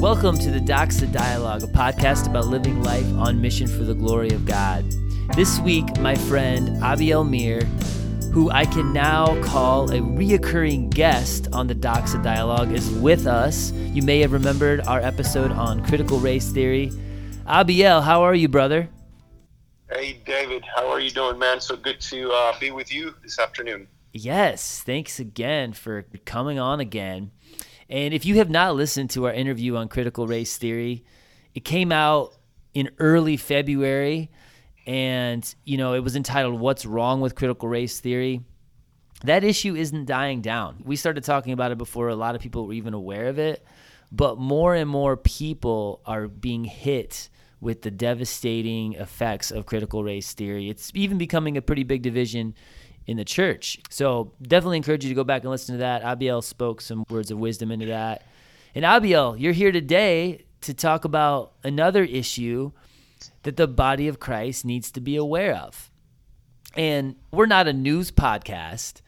Welcome to the Doxa Dialogue, a podcast about living life on mission for the glory of God. This week, my friend Abiel Mir, who I can now call a reoccurring guest on the Doxa Dialogue, is with us. You may have remembered our episode on critical race theory. Abiel, how are you, brother? Hey, David, how are you doing, man? So good to uh, be with you this afternoon. Yes, thanks again for coming on again. And if you have not listened to our interview on critical race theory, it came out in early February and you know, it was entitled What's Wrong with Critical Race Theory. That issue isn't dying down. We started talking about it before a lot of people were even aware of it, but more and more people are being hit with the devastating effects of critical race theory. It's even becoming a pretty big division in the church. So definitely encourage you to go back and listen to that. Abiel spoke some words of wisdom into that. And Abiel, you're here today to talk about another issue that the body of Christ needs to be aware of. And we're not a news podcast,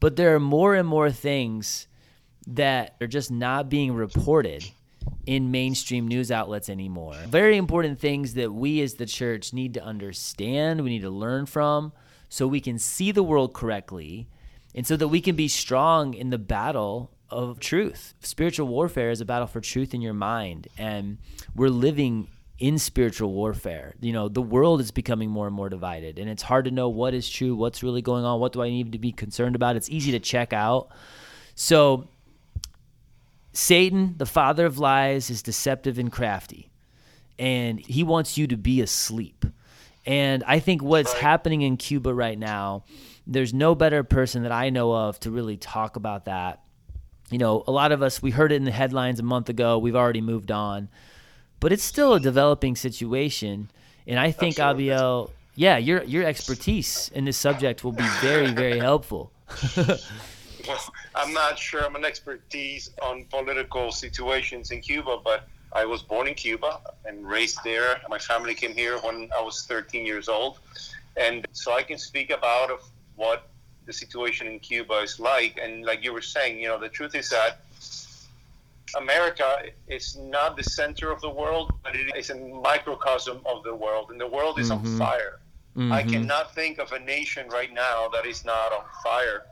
but there are more and more things that are just not being reported in mainstream news outlets anymore. Very important things that we as the church need to understand, we need to learn from so we can see the world correctly and so that we can be strong in the battle of truth. Spiritual warfare is a battle for truth in your mind, and we're living in spiritual warfare. You know, the world is becoming more and more divided, and it's hard to know what is true, what's really going on, what do I need to be concerned about. It's easy to check out. So, Satan, the father of lies, is deceptive and crafty, and he wants you to be asleep. And I think what's happening in Cuba right now, there's no better person that I know of to really talk about that. You know, a lot of us, we heard it in the headlines a month ago. We've already moved on. But it's still a developing situation. And I think, Absolutely. Abiel, yeah, your, your expertise in this subject will be very, very helpful. well, I'm not sure I'm an expertise on political situations in Cuba, but I was born in Cuba and raised there. My family came here when I was 13 years old, and so I can speak about of what the situation in Cuba is like. And like you were saying, you know, the truth is that America is not the center of the world, but it is a microcosm of the world, and the world is mm-hmm. on fire. Mm-hmm. I cannot think of a nation right now that is not on fire.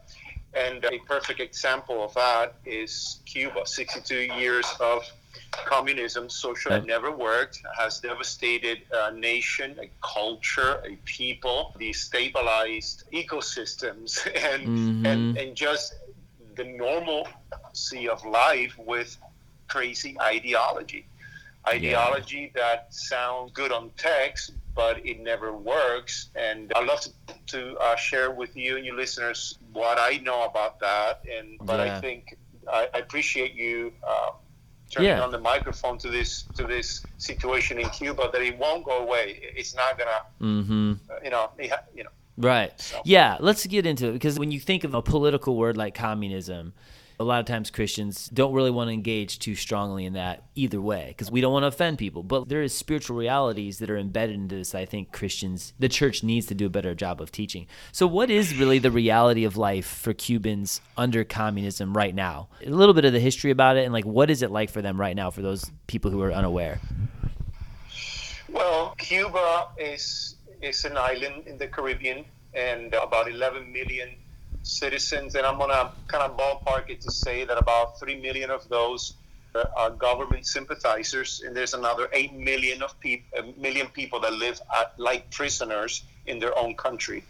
And a perfect example of that is Cuba 62 years of communism, social never worked, has devastated a nation, a culture, a people, destabilized ecosystems, and mm-hmm. and, and just the normalcy of life with crazy ideology. Ideology yeah. that sounds good on text, but it never works. And I'd love to, to uh, share with you and your listeners what I know about that. And but yeah. I think I, I appreciate you. Uh, turning yeah. on the microphone to this to this situation in Cuba that it won't go away. It's not gonna, mm-hmm. uh, you know, you know. Right. So. Yeah. Let's get into it because when you think of a political word like communism, a lot of times Christians don't really want to engage too strongly in that either way because we don't want to offend people. But there is spiritual realities that are embedded into this. I think Christians, the church needs to do a better job of teaching. So, what is really the reality of life for Cubans under communism right now? A little bit of the history about it, and like what is it like for them right now for those people who are unaware? Well, Cuba is is an island in the Caribbean, and about 11 million citizens, and I'm gonna kind of ballpark it to say that about three million of those uh, are government sympathizers, and there's another eight million of people, a uh, million people that live at, like prisoners in their own country.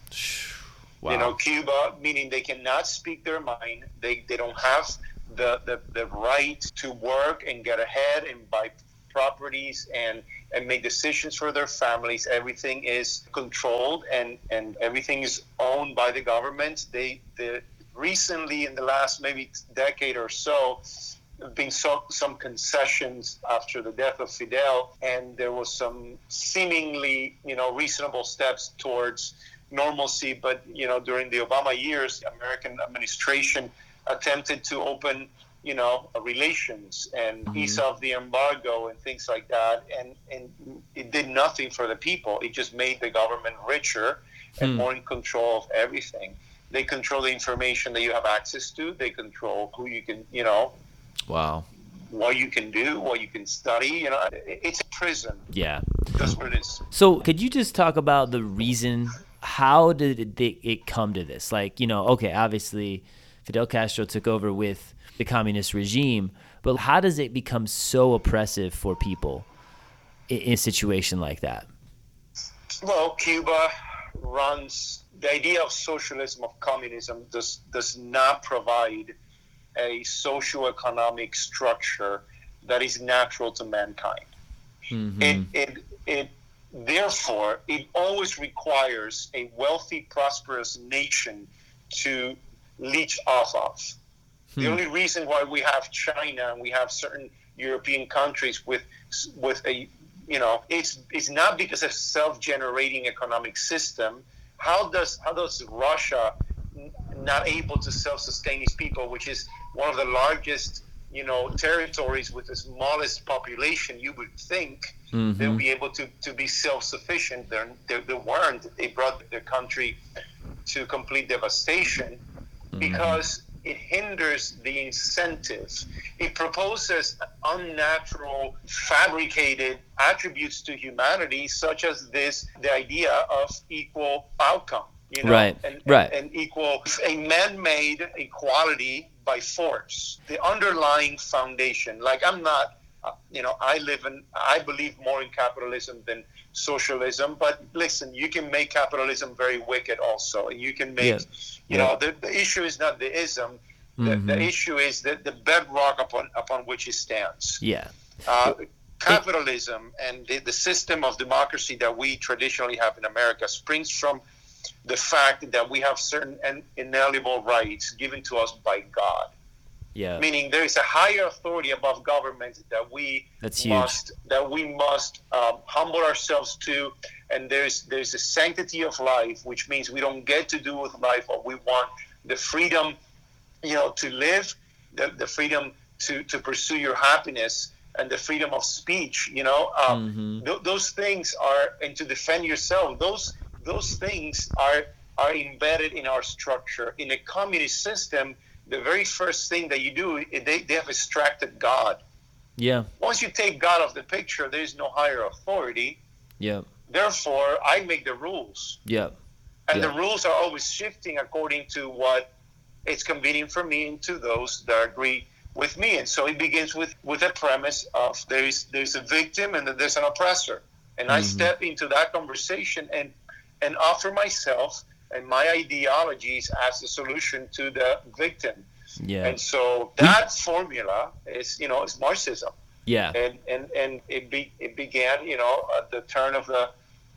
Wow. You know, Cuba, meaning they cannot speak their mind. They they don't have the, the, the right to work and get ahead and buy properties and and make decisions for their families. Everything is controlled and, and everything is owned by the government. They the recently in the last maybe decade or so been so, some concessions after the death of Fidel, and there was some seemingly you know reasonable steps towards normalcy. But you know during the Obama years, the American administration attempted to open you know, relations and mm-hmm. ease of the embargo and things like that. And, and it did nothing for the people. It just made the government richer and hmm. more in control of everything. They control the information that you have access to. They control who you can, you know, wow, what you can do, what you can study. You know, it's a prison. Yeah. That's what it is. So, could you just talk about the reason? How did it, it come to this? Like, you know, okay, obviously, Fidel Castro took over with the communist regime, but how does it become so oppressive for people in, in a situation like that? Well, Cuba runs the idea of socialism of communism does does not provide a socio-economic structure that is natural to mankind. Mm-hmm. It, it, it therefore it always requires a wealthy, prosperous nation to leech off of. Hmm. The only reason why we have China and we have certain European countries with with a you know it's it's not because of self-generating economic system. How does how does Russia not able to self-sustain its people, which is one of the largest you know territories with the smallest population? You would think mm-hmm. they'll be able to, to be self-sufficient. They're, they, they weren't. They brought their country to complete devastation mm-hmm. because it hinders the incentives. It proposes unnatural, fabricated attributes to humanity, such as this the idea of equal outcome. You know, right, and, right. And, and equal, a man-made equality by force. The underlying foundation. Like I'm not, uh, you know, I live in, I believe more in capitalism than socialism. But listen, you can make capitalism very wicked also, and you can make, you know, the, the issue is not the ism. The, mm-hmm. the issue is the, the bedrock upon upon which it stands. Yeah. Uh, capitalism and the, the system of democracy that we traditionally have in America springs from the fact that we have certain inalienable rights given to us by God. Yeah. Meaning there is a higher authority above government that we That's must that we must um, humble ourselves to, and there's there's a sanctity of life, which means we don't get to do with life what we want. The freedom, you know, to live, the, the freedom to to pursue your happiness, and the freedom of speech. You know, um, mm-hmm. th- those things are, and to defend yourself. Those those things are are embedded in our structure. In a communist system, the very first thing that you do, they, they have extracted God. Yeah. Once you take God off the picture, there is no higher authority. Yeah. Therefore, I make the rules. Yeah. And yeah. the rules are always shifting according to what it's convenient for me and to those that agree with me. And so it begins with, with a premise of there is there's a victim and there's an oppressor. And mm-hmm. I step into that conversation and and offer myself and my ideologies as the solution to the victim. Yeah. And so that formula is, you know, is Marxism. Yeah. And and and it be, it began, you know, at the turn of the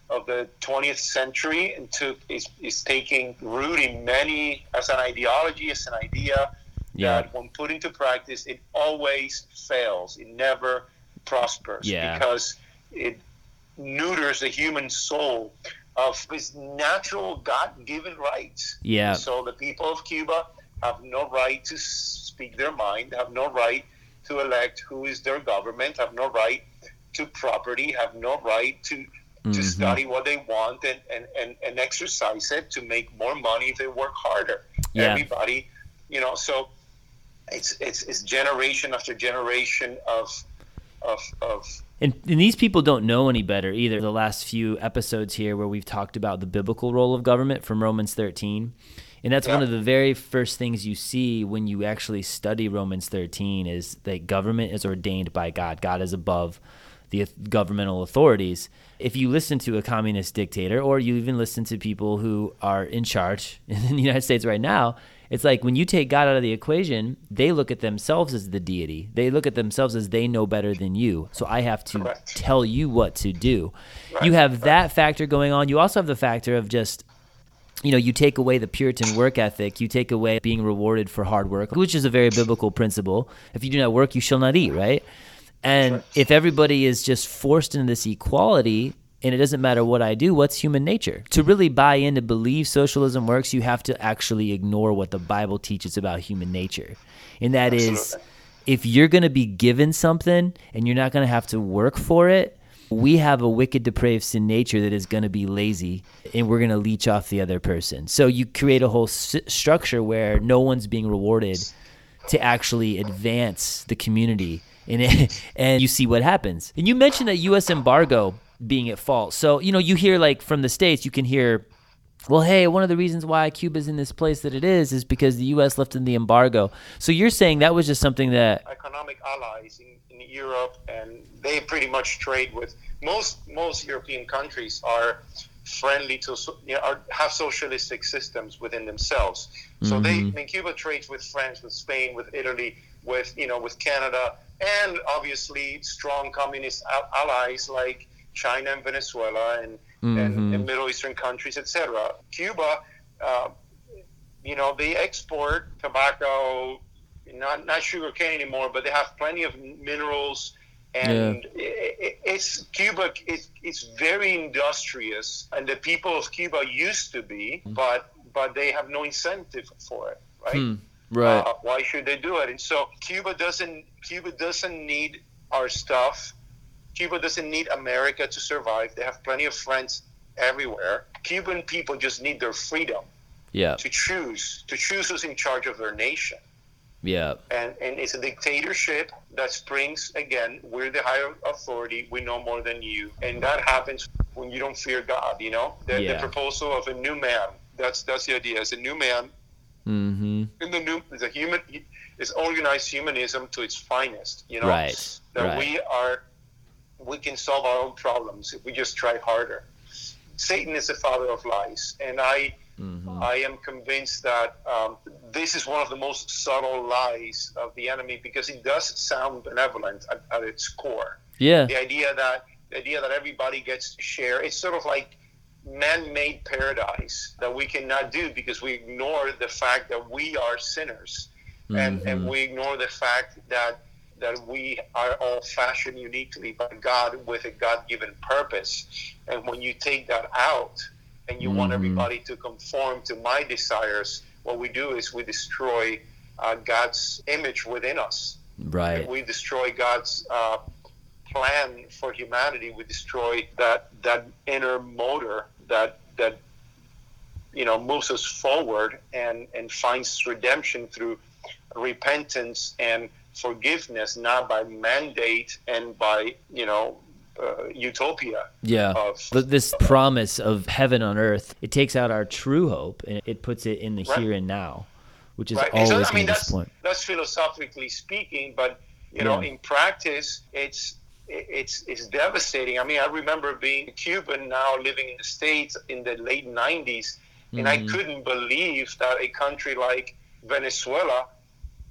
of the 20th century and took is is taking root in many as an ideology, as an idea yeah. that when put into practice, it always fails. It never prospers yeah. because it neuters the human soul of his natural God-given rights. Yeah. So the people of Cuba have no right to speak their mind, have no right to elect who is their government, have no right to property, have no right to to mm-hmm. study what they want and, and, and, and exercise it to make more money if they work harder. Yeah. Everybody, you know, so it's it's it's generation after generation of of of and, and, these people don't know any better either. The last few episodes here, where we've talked about the biblical role of government from Romans 13. And that's yeah. one of the very first things you see when you actually study Romans 13 is that government is ordained by God. God is above the governmental authorities. If you listen to a communist dictator, or you even listen to people who are in charge in the United States right now, it's like when you take God out of the equation, they look at themselves as the deity. They look at themselves as they know better than you. So I have to Correct. tell you what to do. Right. You have that factor going on. You also have the factor of just you know, you take away the Puritan work ethic, you take away being rewarded for hard work, which is a very biblical principle. If you do not work, you shall not eat, right? And if everybody is just forced into this equality, and it doesn't matter what I do, what's human nature? To really buy in to believe socialism works, you have to actually ignore what the Bible teaches about human nature. And that Absolutely. is, if you're going to be given something and you're not going to have to work for it, we have a wicked, depraved sin nature that is going to be lazy and we're going to leech off the other person. So you create a whole s- structure where no one's being rewarded to actually advance the community. And, it, and you see what happens. And you mentioned that U.S. embargo being at fault. So, you know, you hear like from the States, you can hear well, hey, one of the reasons why Cuba's in this place that it is is because the U.S. lifted the embargo. So you're saying that was just something that economic allies in, in Europe, and they pretty much trade with most most European countries are friendly to you know, are, have socialistic systems within themselves. So mm-hmm. they, I mean, Cuba trades with France, with Spain, with Italy, with you know, with Canada, and obviously strong communist allies like China and Venezuela and mm-hmm. and, and, Middle Eastern countries, etc. Cuba, uh, you know, they export tobacco, not not sugar cane anymore, but they have plenty of minerals. And yeah. it, it's Cuba. It's, it's very industrious, and the people of Cuba used to be, mm-hmm. but but they have no incentive for it, right? Hmm. Right. Uh, why should they do it? And so Cuba doesn't Cuba doesn't need our stuff. Cuba doesn't need America to survive. They have plenty of friends everywhere. Cuban people just need their freedom. Yeah. To choose, to choose who's in charge of their nation. Yeah. And and it's a dictatorship that springs again. We're the higher authority. We know more than you, and that happens when you don't fear God. You know, the, yeah. the proposal of a new man. That's that's the idea. As a new man. Mm-hmm. In the new, is a human. Is organized humanism to its finest. You know. Right. That right. we are we can solve our own problems if we just try harder. Satan is the father of lies, and I mm-hmm. I am convinced that um, this is one of the most subtle lies of the enemy because it does sound benevolent at, at its core. Yeah, the idea that the idea that everybody gets to share it's sort of like man-made paradise that we cannot do because we ignore the fact that we are sinners mm-hmm. and and we ignore the fact that that we are all fashioned uniquely by God with a God given purpose. And when you take that out and you mm-hmm. want everybody to conform to my desires, what we do is we destroy uh, God's image within us. Right. We destroy God's uh, plan for humanity. We destroy that that inner motor that that you know moves us forward and and finds redemption through repentance and forgiveness, not by mandate and by, you know, uh, utopia. Yeah. Of, but this promise of heaven on earth, it takes out our true hope and it puts it in the right. here and now, which is right. always so, I mean, that's, point. That's philosophically speaking, but you know, in practice, it's it's it's devastating. I mean, I remember being Cuban now living in the states in the late '90s, and mm-hmm. I couldn't believe that a country like Venezuela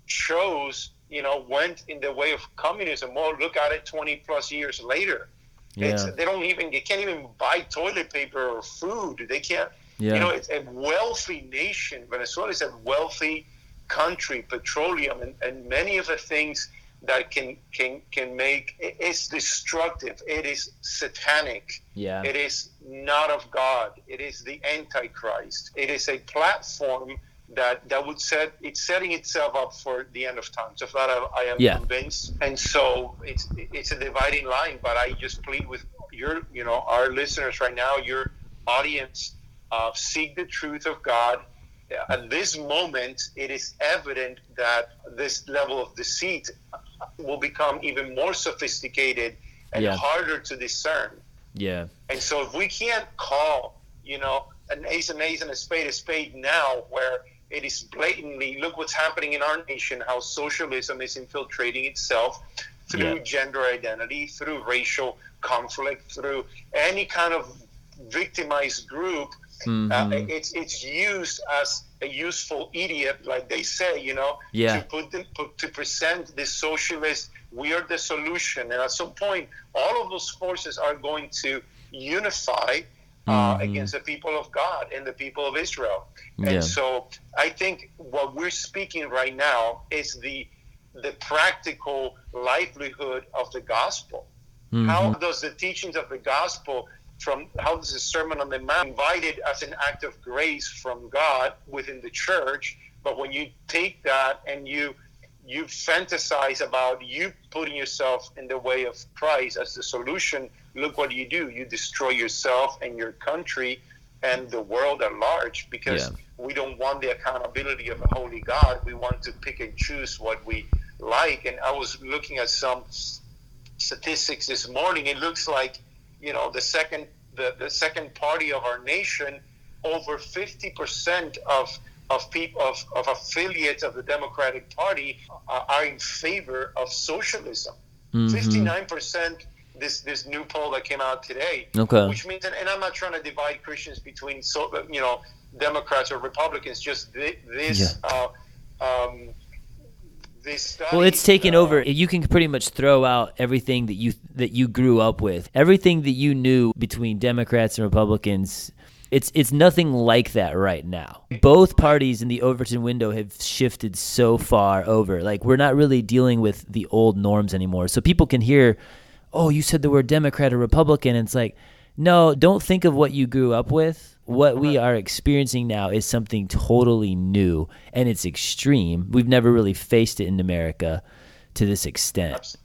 chose you know, went in the way of communism. Well, look at it 20 plus years later. Yeah. It's, they don't even, they can't even buy toilet paper or food. They can't, yeah. you know, it's a wealthy nation. Venezuela is a wealthy country, petroleum, and, and many of the things that can can can make it's destructive. It is satanic. Yeah. It is not of God. It is the Antichrist. It is a platform that that would set it's setting itself up for the end of time. So that I, I am yeah. convinced, and so it's it's a dividing line. But I just plead with your you know our listeners right now, your audience, uh, seek the truth of God. At this moment, it is evident that this level of deceit will become even more sophisticated and yeah. harder to discern. Yeah. And so if we can't call, you know, an ace and ace and a spade a spade now, where it is blatantly look what's happening in our nation, how socialism is infiltrating itself through yeah. gender identity, through racial conflict, through any kind of victimized group. Mm-hmm. Uh, it's it's used as a useful idiot, like they say, you know, yeah. to put them put, to present this socialist. We are the solution, and at some point, all of those forces are going to unify uh, mm-hmm. against the people of God and the people of Israel. And yeah. so I think what we're speaking right now is the the practical livelihood of the gospel. Mm-hmm. How does the teachings of the gospel from how does the Sermon on the Mount invited as an act of grace from God within the church, but when you take that and you you fantasize about you putting yourself in the way of Christ as the solution look what you do. You destroy yourself and your country and the world at large because Yeah. we don't want the accountability of a holy God. We want to pick and choose what we like. And I was looking at some statistics this morning. It looks like, you know, the second the, the second party of our nation, over fifty percent of of people of, of affiliates of the Democratic Party are, are in favor of socialism. Mhm. 59 percent. This this new poll that came out today, Okay. which means, and, and I'm not trying to divide Christians between so you know Democrats or Republicans. Just thi- this, uh, um, this study. Well, it's taken uh, over. You can pretty much throw out everything that you that you grew up with, everything that you knew between Democrats and Republicans. It's it's nothing like that right now. Both parties in the Overton window have shifted so far over. Like we're not really dealing with the old norms anymore. So people can hear, "Oh, you said the word Democrat or Republican." And it's like, "No, don't think of what you grew up with. What we are experiencing now is something totally new and it's extreme. We've never really faced it in America to this extent."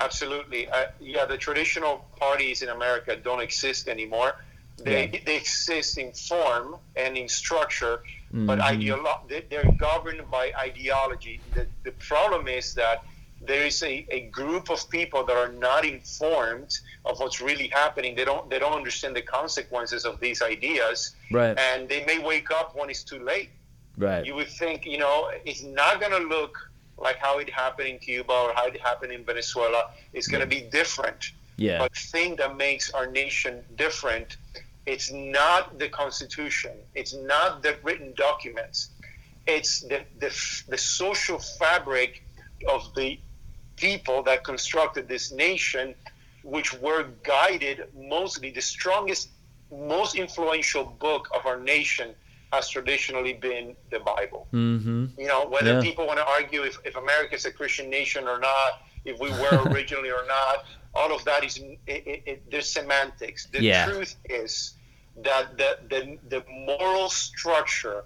Absolutely. Uh, yeah, the traditional parties in America don't exist anymore. They, Yeah. they exist in form and in structure, but Mhm. ideolo- they- they're governed by ideology. The, the problem is that there is a, a group of people that are not informed of what's really happening. They don't they don't understand the consequences of these ideas, Right. and they may wake up when it's too late Right. you would think, you know, it's not going to look like how it happened in Cuba or how it happened in Venezuela. It's going to be different. Yeah. But the thing that makes our nation different, it's not the Constitution. It's not the written documents. It's the, the, the social fabric of the people that constructed this nation, which were guided mostly the strongest, most influential book of our nation has traditionally been the Bible. Mm-hmm. You know, whether Yeah. people want to argue if, if America is a Christian nation or not, if we were originally or not, all of that is it, it, it, there's semantics. The Yeah. truth is that the, the the moral structure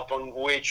upon which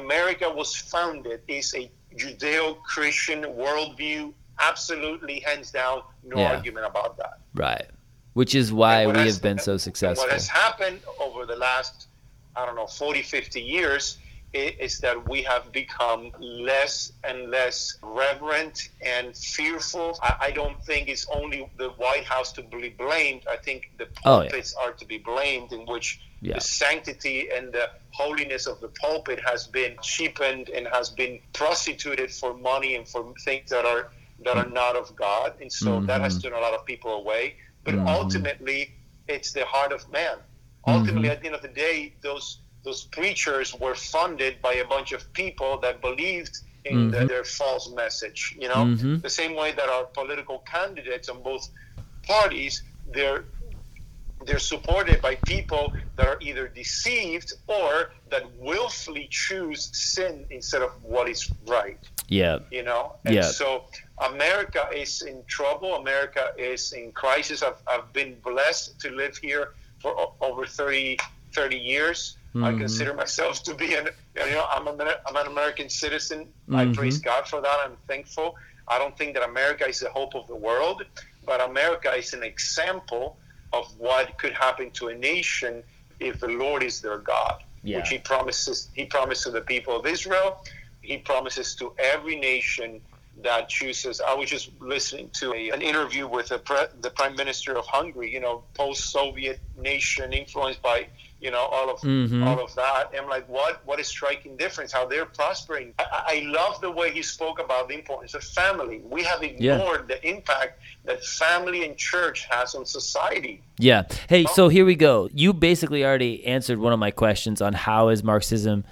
America was founded is a Judeo-Christian worldview. Absolutely, hands down, no Yeah. argument about that. Right. Which is why we has- have been so successful. What has happened over the last, I don't know, 40, 50 years is that we have become less and less reverent and fearful. I, don't think it's only the White House to be blamed. I think the Oh, yeah. pulpits are to be blamed, in which Yeah. the sanctity and the holiness of the pulpit has been cheapened and has been prostituted for money and for things that are that are not of God, and so that has Mhm. turned a lot of people away. But Mhm. ultimately, it's the heart of man. Ultimately, at the end of the day, those those preachers were funded by a bunch of people that believed in the, Mhm. their false message. You know, Mhm. the same way that our political candidates on both parties, they're they're supported by people that are either deceived or that willfully choose sin instead of what is right yeah. you know and Yeah. so america is in trouble america is in crisis i've, I've been blessed to live here for over 30 30 years i Mhm. consider myself to be an you know i'm, a, I'm an american citizen i praise god for that i'm thankful i don't think that america is the hope of the world but america is an example of what could happen to a nation if the lord is their god Yeah. which he promises he promised to the people of israel he promises to every nation that chooses. I was just listening to a, an interview with the, pre, the prime minister of Hungary, you know, post-Soviet nation influenced by, you know, all of Mhm. all of that. I'm like, what? What a striking difference! How they're prospering. I, I love the way he spoke about the importance of family. We have ignored the impact that family and church has on society. Yeah. Hey, so here we go. You basically already answered one of my questions on how is Marxism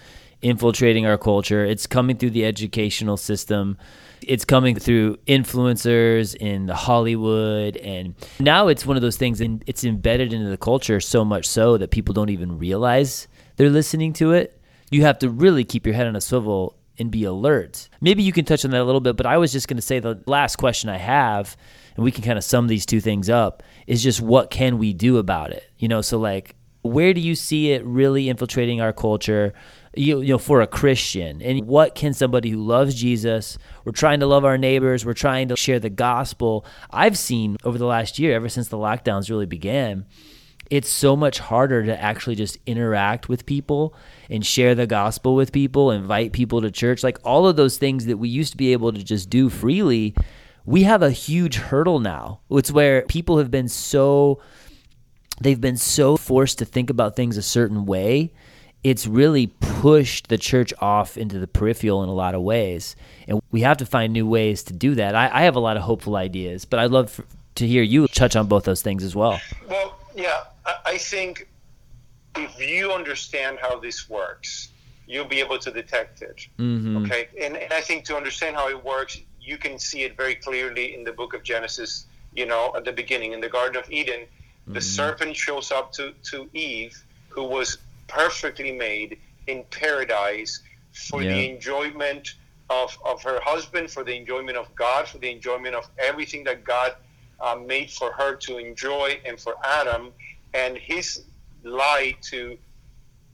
infiltrating our culture. It's coming through the educational system. It's coming through influencers in Hollywood and now it's one of those things and it's embedded into the culture so much so that people don't even realize they're listening to it. You have to really keep your head on a swivel and be alert. Maybe you can touch on that a little bit, but I was just going to say the last question I have, and we can kind of sum these two things up, is just what can we do about it? You know, so like, where do you see it really infiltrating our culture? You, you know, for a Christian, and what can somebody who loves Jesus? We're trying to love our neighbors. We're trying to share the gospel. I've seen over the last year, ever since the lockdowns really began, it's so much harder to actually just interact with people and share the gospel with people, invite people to church. Like all of those things that we used to be able to just do freely, we have a huge hurdle now. It's where people have been so they've been so forced to think about things a certain way it's really pushed the church off into the peripheral in a lot of ways. And we have to find new ways to do that. I, I have a lot of hopeful ideas, but I'd love for, to hear you touch on both those things as well. Well, yeah, I think if you understand how this works, you'll be able to detect it. Mm-hmm. Okay. And, and I think to understand how it works, you can see it very clearly in the book of Genesis, you know, at the beginning in the Garden of Eden. The mm-hmm. serpent shows up to, to Eve, who was perfectly made in paradise for yeah. the enjoyment of, of her husband, for the enjoyment of God, for the enjoyment of everything that God uh, made for her to enjoy, and for Adam. And his lie to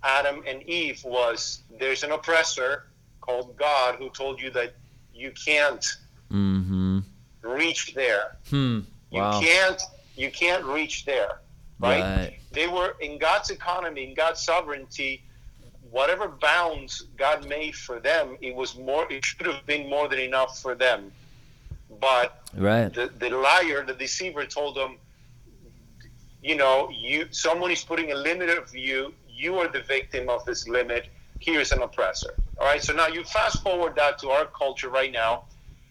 Adam and Eve was there's an oppressor called God who told you that you can't mm-hmm. reach there. Hmm. Wow. You can't you can't reach there right? right? They were in God's economy, in God's sovereignty. Whatever bounds God made for them, it was more. It should have been more than enough for them. But right. the, the liar, the deceiver, told them, you know, you someone is putting a limit of you. You are the victim of this limit. Here's an oppressor. All right. So now you fast forward that to our culture right now,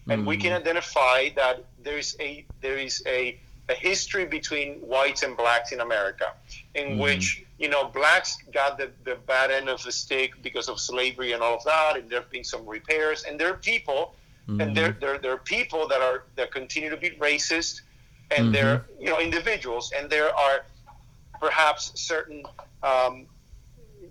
and mm. we can identify that there is a there is a a history between whites and blacks in America, in mm-hmm. which you know blacks got the, the bad end of the stick because of slavery and all of that, and there have been some repairs, and there are people, mm-hmm. and there, there there are people that are that continue to be racist, and mm-hmm. they're you know individuals, and there are perhaps certain um,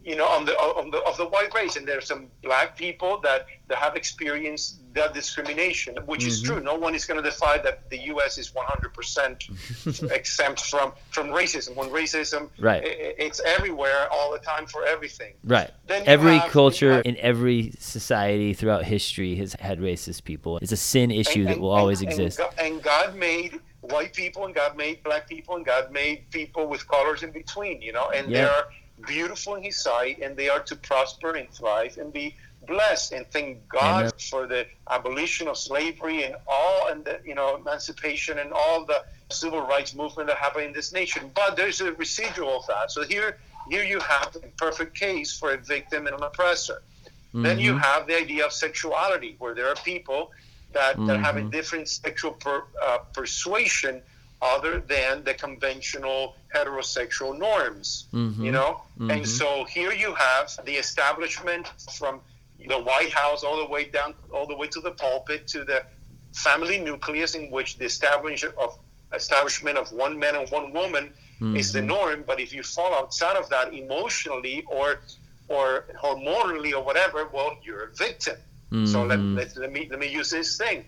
you know, on the on the of the white race, and there are some black people that that have experienced that discrimination, which mm-hmm. is true. No one is going to defy that the U.S. is 100% exempt from from racism. When racism, right, it, it's everywhere all the time for everything. Right. Then every have, culture have, in every society throughout history has had racist people. It's a sin issue and, that will and, always and, exist. And God made white people, and God made black people, and God made people with colors in between. You know, and yeah. there are beautiful in His sight, and they are to prosper and thrive and be blessed. And thank God Amen. for the abolition of slavery and all, and the you know emancipation and all the civil rights movement that happened in this nation. But there's a residual of that. So here, here you have the perfect case for a victim and an oppressor. Mm-hmm. Then you mm-hmm. have the idea of sexuality, where there are people that, mm-hmm. that have a mm-hmm. different sexual per, uh, persuasion other than the conventional heterosexual norms, mm-hmm. you know? Mm-hmm. And so here you have the establishment from the White House all the way down, all the way to the pulpit, to the family nucleus in which the establishment of establishment of one man and one woman mm-hmm. is the mm-hmm. norm. But if you fall outside of that emotionally or or hormonally or whatever, well, you're a victim. So let, mm-hmm. let, let me let me use this thing.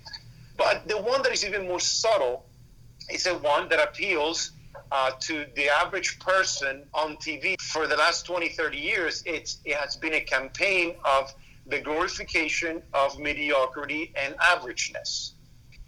But the one that is even more subtle is a one that appeals uh, to the average person on TV. For the last 20, 30 years, it's, it has been a campaign of the glorification of mediocrity and averageness.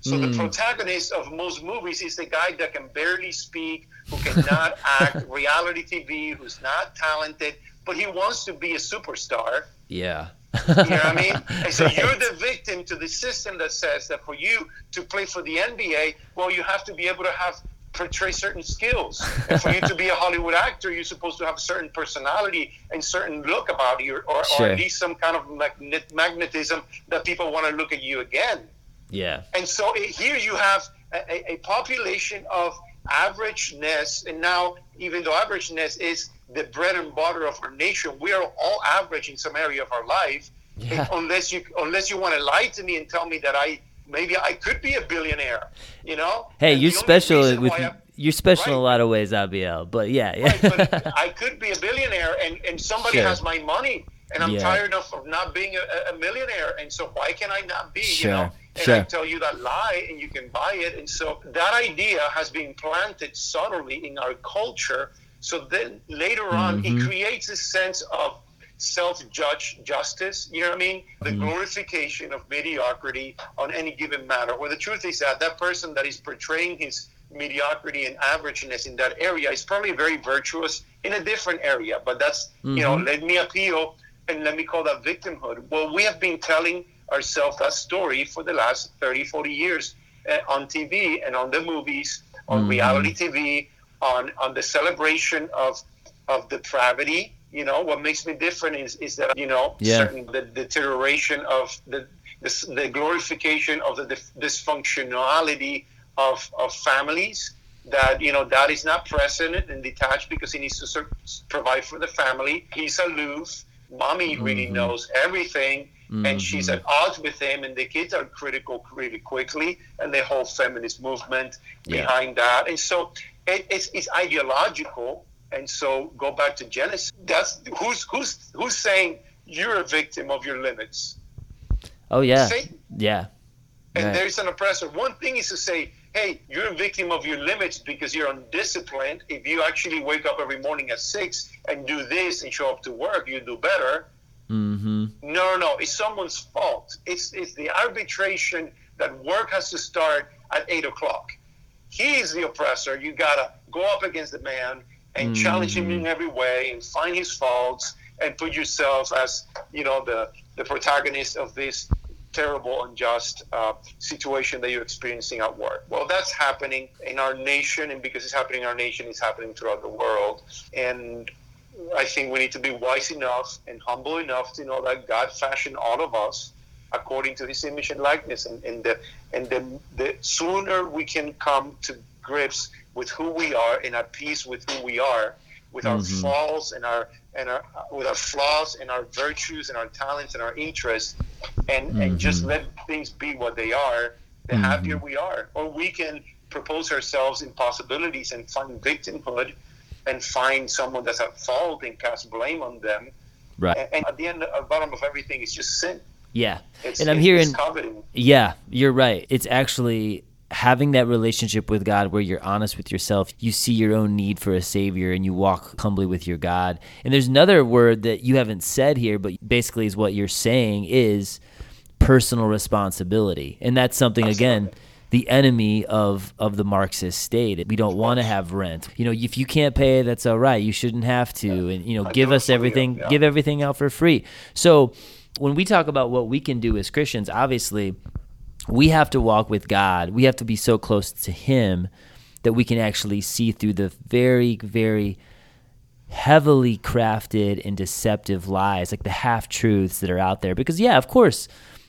So mm. the hmm. protagonist of most movies is the guy that can barely speak, who cannot act, reality TV, who's not talented, but he wants to be a superstar. Yeah. You know what I mean? And so right. you're the victim to the system that says that for you to play for the NBA, well, you have to be able to have portray certain skills. And for you to be a Hollywood actor, you're supposed to have a certain personality and certain look about you, or, sure. or at least some kind of magnet- magnetism that people want to look at you again. Yeah. And so eh, here you have a, a population of averageness, and now even though averageness is the bread and butter of our nation. We are all average in some area of our life. Yeah. Unless you unless you want to lie to me and tell me that I maybe I could be a billionaire, you know. Hey, and you're special with you're special right. in a lot of ways, Abiel. But yeah, yeah. Right, but I could be a billionaire, and and somebody sure. has my money, and I'm yeah. tired of, of not being a, a, millionaire, and so why can I not be? Sure. You know. And sure. I tell you that lie, and you can buy it. And so that idea has been planted subtly in our culture so then later on, mm-hmm. it creates a sense of self-judge justice. You know what I mean? The mm-hmm. glorification of mediocrity on any given matter. Where the truth is that that person that is portraying his mediocrity and averageness in that area is probably very virtuous in a different area. But that's, mm-hmm. you know, mm-hmm. let me appeal and let me call that victimhood. Well, we have been telling ourselves that story for the last 30, 40 years uh, on TV and on the movies, on mm-hmm. reality TV, on, on the celebration of, of depravity. You know, what makes me different is, is that, you know, yeah. certain the deterioration of the, the, the glorification of the dysfunctionality of, of families that you know dad is not present and detached because he needs to provide for the family he's aloof mommy really mm-hmm. knows everything mm-hmm. and she's at odds with him and the kids are critical really quickly and the whole feminist movement yeah. behind that and so it, it's, it's ideological and so go back to genesis that's who's who's who's saying you're a victim of your limits oh yeah Satan. yeah and right. there's an oppressor one thing is to say hey, you're a victim of your limits because you're undisciplined. If you actually wake up every morning at six and do this and show up to work, you do better. Mm-hmm. No, no, it's someone's fault. It's it's the arbitration that work has to start at eight o'clock. He's the oppressor. You gotta go up against the man and mm-hmm. challenge him in every way and find his faults and put yourself as you know the the protagonist of this terrible, unjust uh, situation that you're experiencing at work. Well, that's happening in our nation, and because it's happening in our nation, it's happening throughout the world. And I think we need to be wise enough and humble enough to know that God fashioned all of us according to His image and likeness, and, and the and the, the sooner we can come to grips with who we are and at peace with who we are, with our mm-hmm. flaws and our and our with our flaws and our virtues and our talents and our interests, and mm-hmm. and just let things be what they are, the mm-hmm. happier we are. Or we can propose ourselves in possibilities and find victimhood, and find someone that's at fault and cast blame on them. Right. And, and at the end, at the bottom of everything is just sin. Yeah. It's, and I'm hearing. Yeah, you're right. It's actually having that relationship with God where you're honest with yourself, you see your own need for a savior and you walk humbly with your God. And there's another word that you haven't said here, but basically is what you're saying is personal responsibility. And that's something again the enemy of of the Marxist state. We don't want to have rent. You know, if you can't pay, that's all right. You shouldn't have to. And you know, give us everything, give everything out for free. So when we talk about what we can do as Christians, obviously we have to walk with God. We have to be so close to Him that we can actually see through the very, very heavily crafted and deceptive lies, like the half truths that are out there. Because, yeah, of course,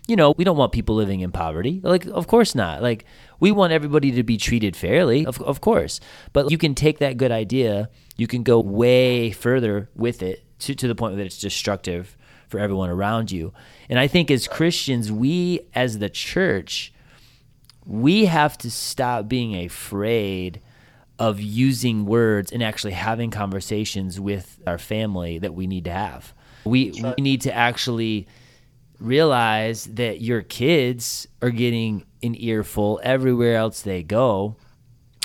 you know, we don't want people living in poverty. Like, of course not. Like, we want everybody to be treated fairly, of, of course. But you can take that good idea, you can go way further with it to, to the point that it's destructive for everyone around you. And I think as Christians, we as the church, we have to stop being afraid of using words and actually having conversations with our family that we need to have. We, we need to actually realize that your kids are getting an earful everywhere else they go.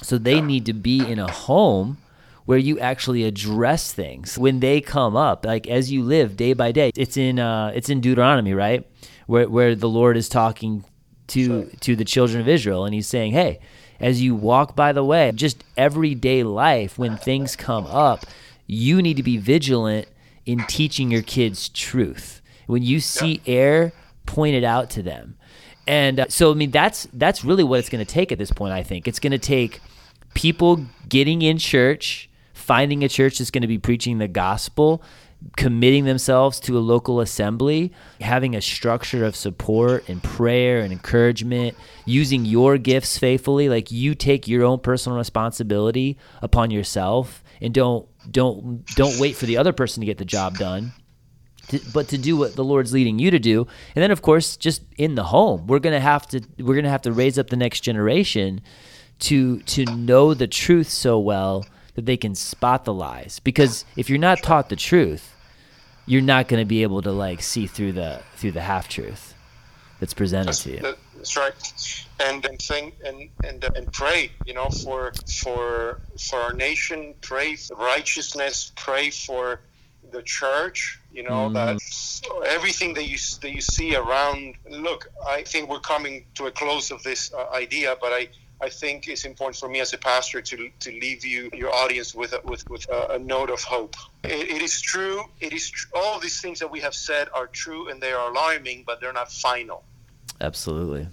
So they need to be in a home where you actually address things when they come up, like as you live day by day. It's in uh, it's in Deuteronomy, right, where where the Lord is talking to to the children of Israel, and He's saying, "Hey, as you walk by the way, just everyday life, when things come up, you need to be vigilant in teaching your kids truth. When you see error, point it out to them." And uh, so, I mean, that's that's really what it's going to take at this point. I think it's going to take people getting in church finding a church that's going to be preaching the gospel, committing themselves to a local assembly, having a structure of support and prayer and encouragement, using your gifts faithfully, like you take your own personal responsibility upon yourself and don't don't don't wait for the other person to get the job done. To, but to do what the Lord's leading you to do, and then of course, just in the home, we're gonna have to we're gonna have to raise up the next generation to to know the truth so well that they can spot the lies. Because if you're not taught the truth, you're not going to be able to like see through the through the half truth that's presented that's, to you. That's right. And and think and and uh, and pray, you know, for for for our nation. Pray for righteousness. Pray for the church. You know mm. that everything that you that you see around. Look, I think we're coming to a close of this uh, idea, but I I think it's important for me as a pastor to, to leave you, your audience, with a, with, with a, a note of hope. It, it is true. It is tr- all these things that we have said are true and they are alarming, but they're not final. Absolutely.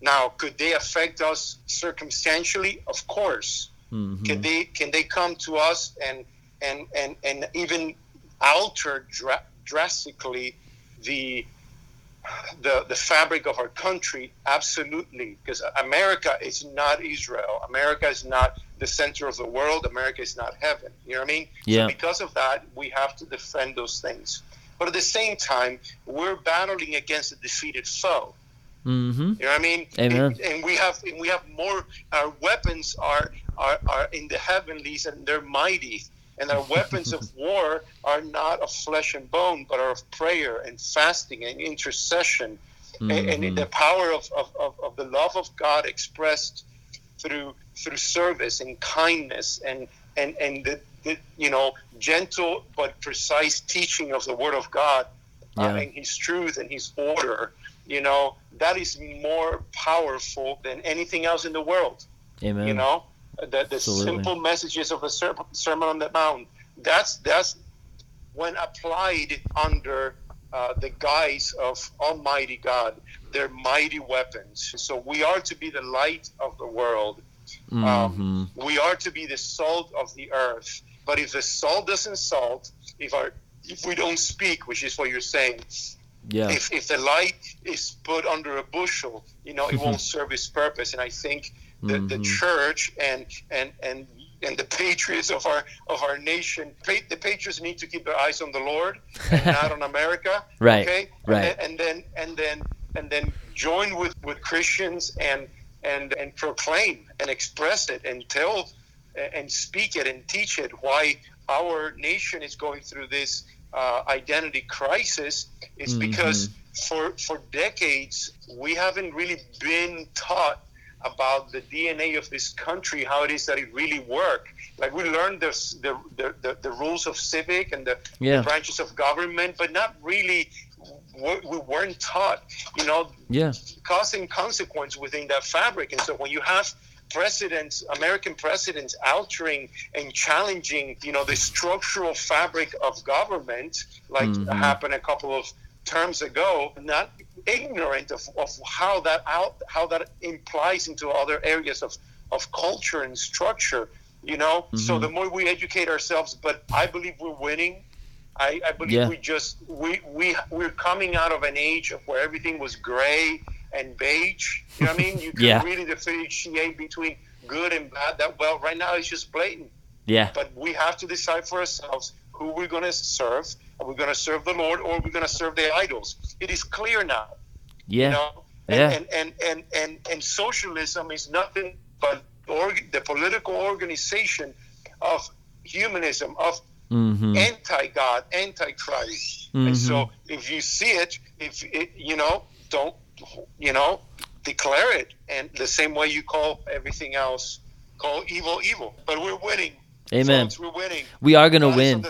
Now, could they affect us circumstantially? Of course. Mm-hmm. Can they can they come to us and and and and even alter dra- drastically the the the fabric of our country? Absolutely, because America is not Israel. America is not the center of the world. America is not heaven. You know what I mean? Yeah. So because of that, we have to defend those things. But at the same time, we're battling against a defeated foe. Mm-hmm. You know what I mean? Amen. And, and we have and we have more. Our weapons are are, are in the heavenlies, and they're mighty. And our weapons of war are not of flesh and bone, but are of prayer and fasting and intercession, and, Mhm. and the power of, of, of, of the love of God expressed through through service and kindness and and and the, the you know gentle but precise teaching of the Word of God uh, and His truth and His order. You know that is more powerful than anything else in the world. Amen. You know the, the simple messages of the Ser- Sermon on the Mount. That's that's when applied under uh, the guise of Almighty God, they're mighty weapons. So we are to be the light of the world. Mhm. Um, we are to be the salt of the earth. But if the salt doesn't salt, if our if we don't speak, which is what you're saying, yeah. if, if the light is put under a bushel, you know, it won't serve its purpose. And I think the, the Mhm. church and and and and the patriots of our of our nation, the patriots need to keep their eyes on the Lord and not on America. Right, Okay. right. And then and then and then join with with Christians and and and proclaim and express it and tell and speak it and teach it why our nation is going through this uh, identity crisis is Mhm. because for for decades we haven't really been taught about the DNA of this country, how it is that it really works. Like we learned the the, the, the, rules of civic and the, Yeah. the branches of government, but not really. We we weren't taught, you know, yeah. cause and consequence within that fabric. And so when you have presidents, American presidents, altering and challenging, you know, the structural fabric of government, like Mhm. happened a couple of terms ago, not ignorant of, of how that out how that implies into other areas of, of culture and structure. You know, so Mhm. the more we educate ourselves, but I believe we're winning. I, I believe Yeah. we just we we we're coming out of an age of where everything was gray and beige. You know what I mean? You can Yeah. really differentiate between good and bad. That well, right now it's just blatant. Yeah. But we have to decide for ourselves who we're going to serve. Are we going to serve the Lord or are we going to serve the idols? It is clear now. Yeah. You know, and, Yeah. and, and, and, and, and socialism is nothing but org- the political organization of humanism, of Mm-hmm. anti-God, anti-Christ. Mhm. And so if you see it, if it, you know, don't, you know, declare it. And the same way you call everything else, call evil evil. But we're winning. Amen. We're winning. We are going to win.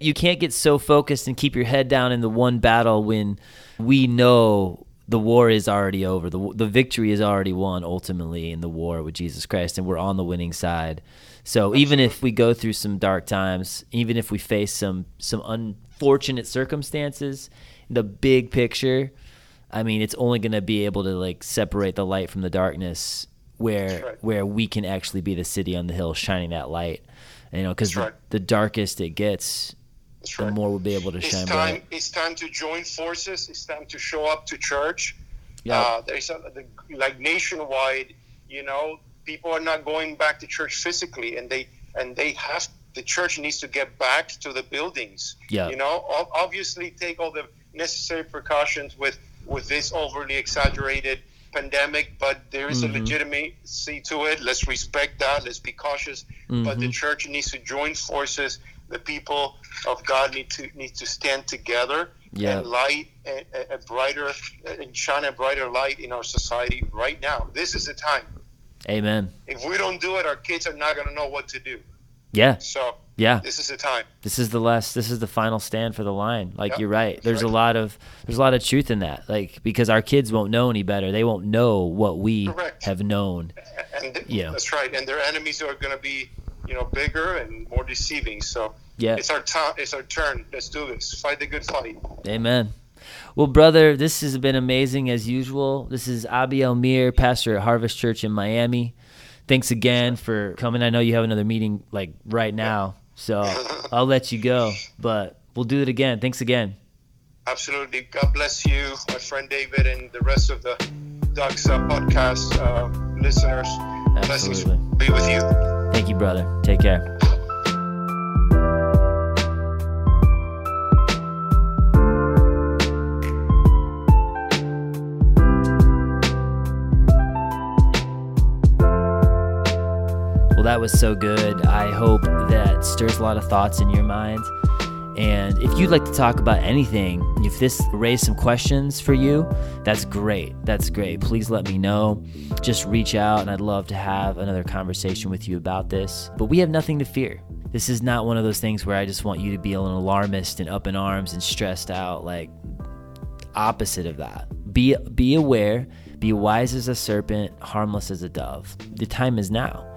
you can't get so focused and keep your head down in the one battle when we know the war is already over. The the victory is already won ultimately in the war with Jesus Christ and we're on the winning side. So even if we go through some dark times, even if we face some some unfortunate circumstances, the big picture, I mean, it's only going to be able to like separate the light from the darkness where right. where we can actually be the city on the hill shining that light. You know, the, right. the darkest it gets, That's the more we'll be able to It's shine time. bright. It's time to join forces. It's time to show up to church. Yeah. Uh, there's a, the, like nationwide. You know, people are not going back to church physically, and they and they have the church needs to get back to the buildings. Yeah. You know, obviously take all the necessary precautions with with this overly exaggerated pandemic, but there is Mhm. a legitimacy to it. Let's respect that. Let's be cautious. But the Mhm. church needs to join forces. The people of God need to need to stand together Yeah. and light a- a brighter and shine a brighter light in our society right now. This is the time. Amen. If we don't do it, our kids are not going to know what to do. Yeah. So Yeah. this is the time. This is the last this is the final stand for the line. Like Yep, you're right. that's There's a lot of there's a lot of truth in that. Like because our kids won't know any better. They won't know what we Correct. have known. And th- Yeah. that's right. And their enemies are going to be, you know, bigger and more deceiving. So Yeah. it's our time. It's our turn. Let's do this. Fight the good fight. Amen. Well, brother, this has been amazing as usual. This is Abiel Mir, pastor at Harvest Church in Miami. Thanks again for coming. I know you have another meeting like right now, so I'll let you go, but we'll do it again. Thanks again. Absolutely. God bless you, my friend David, and the rest of the Ducks uh, podcast uh, listeners. Blessings Absolutely. be with you. Thank you, brother. Take care. That was so good. I hope that stirs a lot of thoughts in your mind. And if you'd like to talk about anything, if this raised some questions for you, that's great. That's great. Please let me know. Just reach out, and I'd love to have another conversation with you about this. But we have nothing to fear. This is not one of those things where I just want you to be an alarmist and up in arms and stressed out. Like, opposite of that. Be be aware, be wise as a serpent, harmless as a dove. The time is now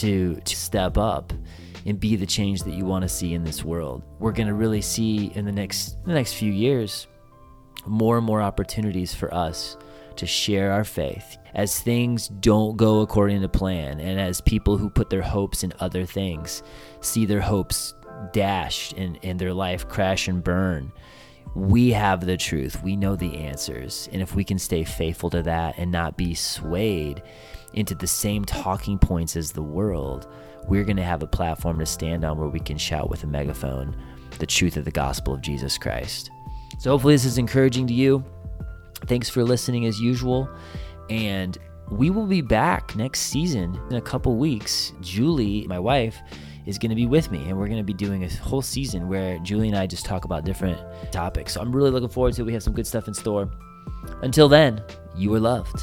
to to step up and be the change that you want to see in this world. We're going to really see in the next the next few years more and more opportunities for us to share our faith as things don't go according to plan and as people who put their hopes in other things see their hopes dashed and, and their life crash and burn we have the truth. We know the answers. And if we can stay faithful to that and not be swayed into the same talking points as the world, we're going to have a platform to stand on where we can shout with a megaphone the truth of the gospel of Jesus Christ. So hopefully this is encouraging to you. Thanks for listening as usual. And we will be back next season in a couple weeks. Julie, my wife, is going to be with me, and we're going to be doing a whole season where Julie and I just talk about different topics. So I'm really looking forward to it. We have some good stuff in store. Until then, you are loved.